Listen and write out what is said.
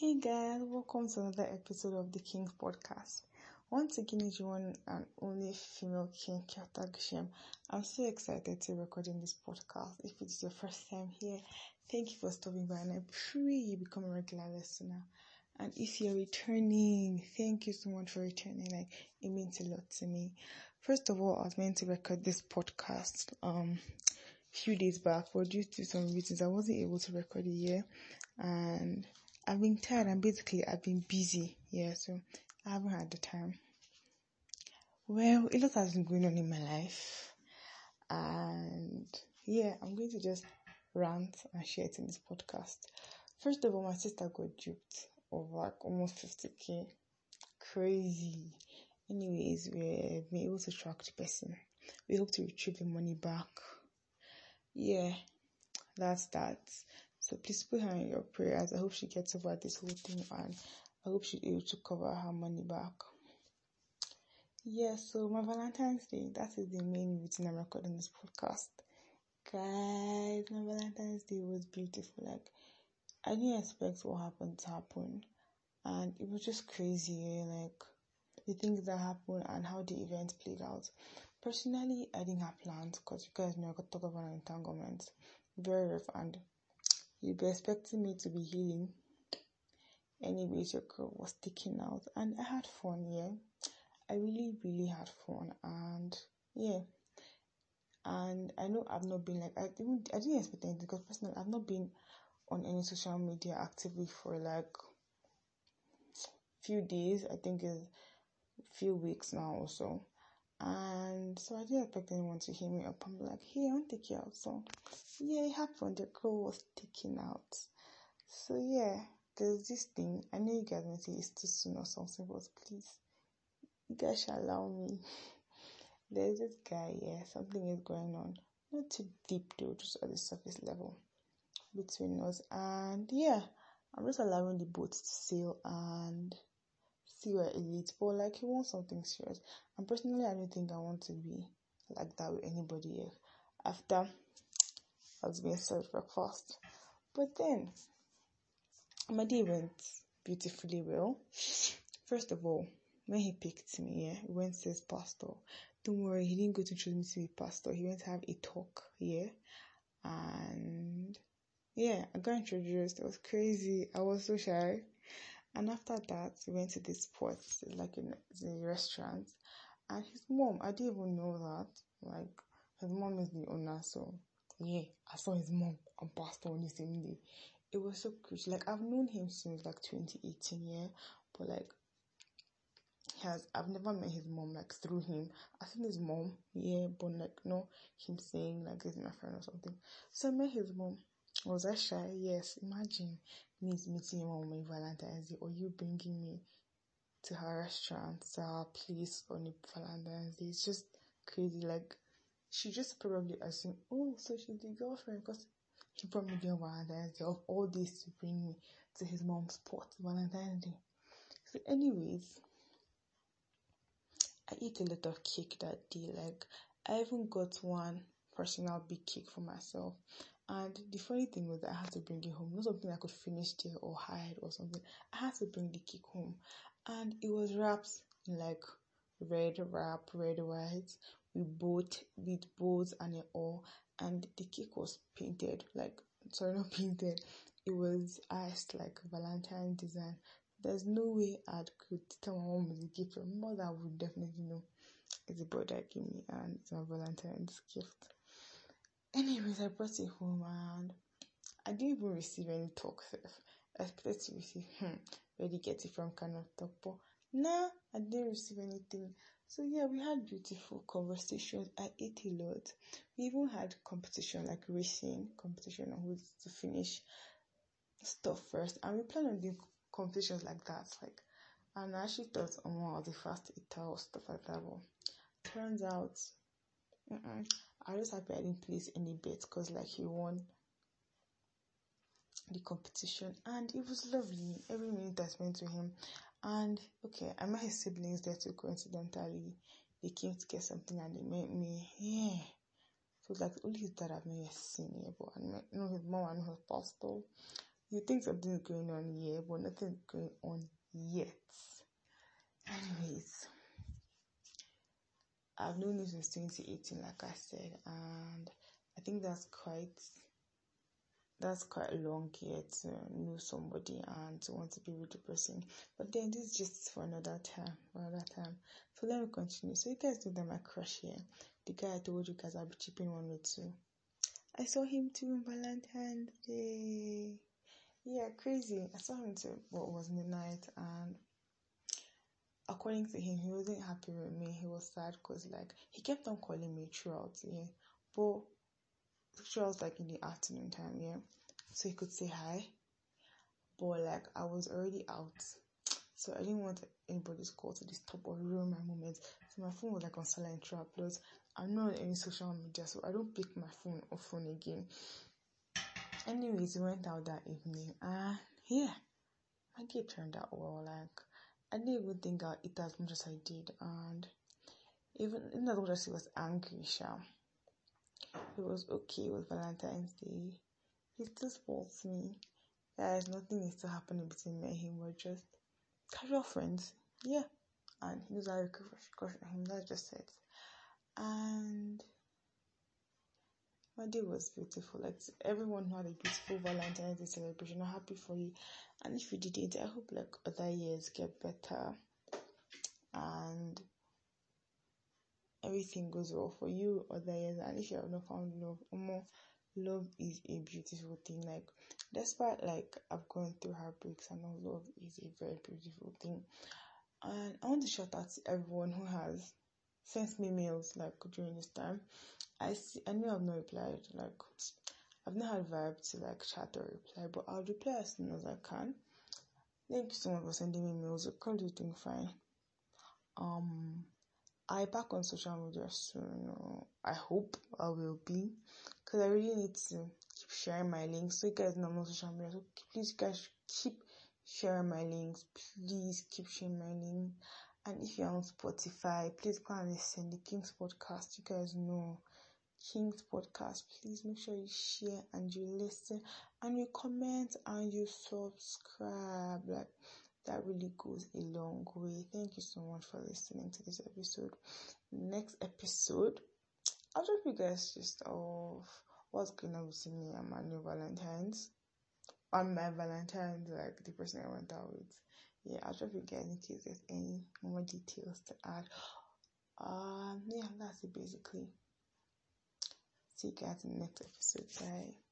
Hey guys, welcome to another episode of the King Podcast. Once again, it's your one and only female king, Gushem. I'm so excited to recording this podcast. If it's your first time here, thank you for stopping by and I pray you become a regular listener. And if you're returning, thank you so much for returning. Like it means a lot to me. First of all, I was meant to record this podcast um a few days back, but due to some reasons I wasn't able to record it here and I've been tired and basically I've been busy. Yeah, so I haven't had the time. Well, a lot has been going on in my life. And yeah, I'm going to just rant and share it in this podcast. First of all, my sister got duped of like almost 50k. Crazy. Anyways, we've been able to track the person. We hope to retrieve the money back. Yeah, that's that. So please put her in your prayers. I hope she gets over this whole thing and I hope she's able to cover her money back. Yeah, so my Valentine's Day, that is the main reason I'm recording this podcast. Guys, my Valentine's Day was beautiful. Like, I didn't expect what happened to happen. And it was just crazy, like, the things that happened and how the event played out. Personally, I didn't have plans because you guys know I got talk about an entanglement. Very rough and You'd be expecting me to be healing. Anyways, your girl was sticking out and I had fun, yeah. I really, really had fun and yeah. And I know I've not been like I didn't I didn't expect anything because personally I've not been on any social media actively for like few days. I think it's few weeks now or so. And so I didn't expect anyone to hear me up I'm like, hey, I want to take you out. So yeah, it happened. The girl was taken out. So yeah, there's this thing. I know you guys may say it's too soon or something, but please, you guys should allow me. There's this guy, yeah, something is going on. Not too deep though, just at the surface level between us. And yeah, I'm just allowing the boat to sail and it leads. But like he wants something serious. And personally I don't think I want to be like that with anybody else. After I was being served breakfast. But then my day went beautifully well. First of all, when he picked me, yeah, he went his pastor. Don't worry, he didn't go to introduce me to a pastor. He went to have a talk, yeah. And yeah, I got introduced. It was crazy. I was so shy. And after that, we went to this spot, like in the restaurant. And his mom, I didn't even know that. Like, his mom is the owner, so yeah, I saw his mom and pastor on the same day. It was so crazy. Like, I've known him since like 2018, yeah, but like, he has, I've never met his mom like through him. I seen his mom, yeah, but like, no, him saying like, this is my friend or something. So I met his mom. Was I shy? Yes. Imagine me meeting your mom on Valentine's Day or you bringing me to her restaurant, to her place on a Valentine's Day. It's just crazy. Like, she just probably assumed, oh, so she's the girlfriend because he brought me there Valentine's Day of all this to bring me to his mom's spot Valentine's Day. So, anyways, I ate a lot of cake that day. Like, I even got one personal big cake for myself. And the funny thing was that I had to bring it home. Not something I could finish there or hide or something. I had to bring the cake home. And it was wrapped in like red wrap, red white, with both with bows and all. And the cake was painted, like sorry not painted. It was iced like Valentine design. There's no way I could tell my mom it's a gift. My mother would definitely know it's a brother gave me and it's my Valentine's gift. Anyways, I brought it home and I didn't even receive any talk I expected to receive, hmm, where did you get it from kind of talk, but nah, I didn't receive anything. So yeah, we had beautiful conversations. I ate a lot. We even had competition like racing competition on who to finish stuff first, and we plan on doing competitions like that. Like, and I actually thought oh, was the fast eater or stuff like that. But turns out, mm-mm. I was happy I didn't place any bets because like he won the competition and it was lovely. Every minute I spent with him. And okay, I met his siblings there too coincidentally. They came to get something and they met me. Yeah. So like only his dad I've never seen here, but I met, know his mom and her pastor. you think something's going on here, but nothing's going on yet. Anyways, I've known you since 2018, like I said, and I think that's quite that's quite long year to know somebody and to want to be with the person. But then this is just for another time, for another time. So let me continue. So you guys know that my crush here, the guy I told you guys I'll be chipping one or two. I saw him too on Valentine's Day. Yeah, crazy. I saw him too, but was in the night and according to him, he wasn't happy with me. He was sad because like he kept on calling me throughout, yeah. But throughout like in the afternoon time, yeah. So he could say hi. But like I was already out. So I didn't want anybody's call to disturb or ruin my moment. So my phone was like on silent throughout plus I'm not on any social media, so I don't pick my phone or phone again. Anyways, we went out that evening and yeah, my day turned out well. Like I didn't even think I'd eat as much as I did, and even in as much as he was angry, sha, it was okay. It was Valentine's Day. He still spoils me. There's nothing is still happening between me and him. We're just casual friends. Yeah, and he knows I crush on him. That's just it. And my day was beautiful. Like everyone who had a beautiful Valentine's Day celebration. I'm happy for you. And if you didn't, I hope like other years get better and everything goes well for you other years. And if you have not found love, more love is a beautiful thing. Like despite like I've gone through heartbreaks, know love is a very beautiful thing. And I want to shout out to everyone who has sent me mails like during this time. I see I know I've not replied, like I've not had vibe to like chat or reply, but I'll reply as soon as I can. Thank you so much for sending me mails. I can't do fine. Um I back on social media soon. I hope I will be because I really need to keep sharing my links. So you guys know I'm on social media. So please, guys, keep sharing my links. Please keep sharing my links. And if you're on Spotify, please go and listen the King's podcast. You guys know King's podcast. Please make sure you share and you listen and you comment and you subscribe. Like that really goes a long way. Thank you so much for listening to this episode. Next episode, I'll drop you guys just of what's going on with me and my new Valentine's. On my Valentine's, like the person I went out with. Yeah, I'll drop you guys in case there's any more details to add. Um, yeah, that's it basically. See you guys in the next episode. Bye.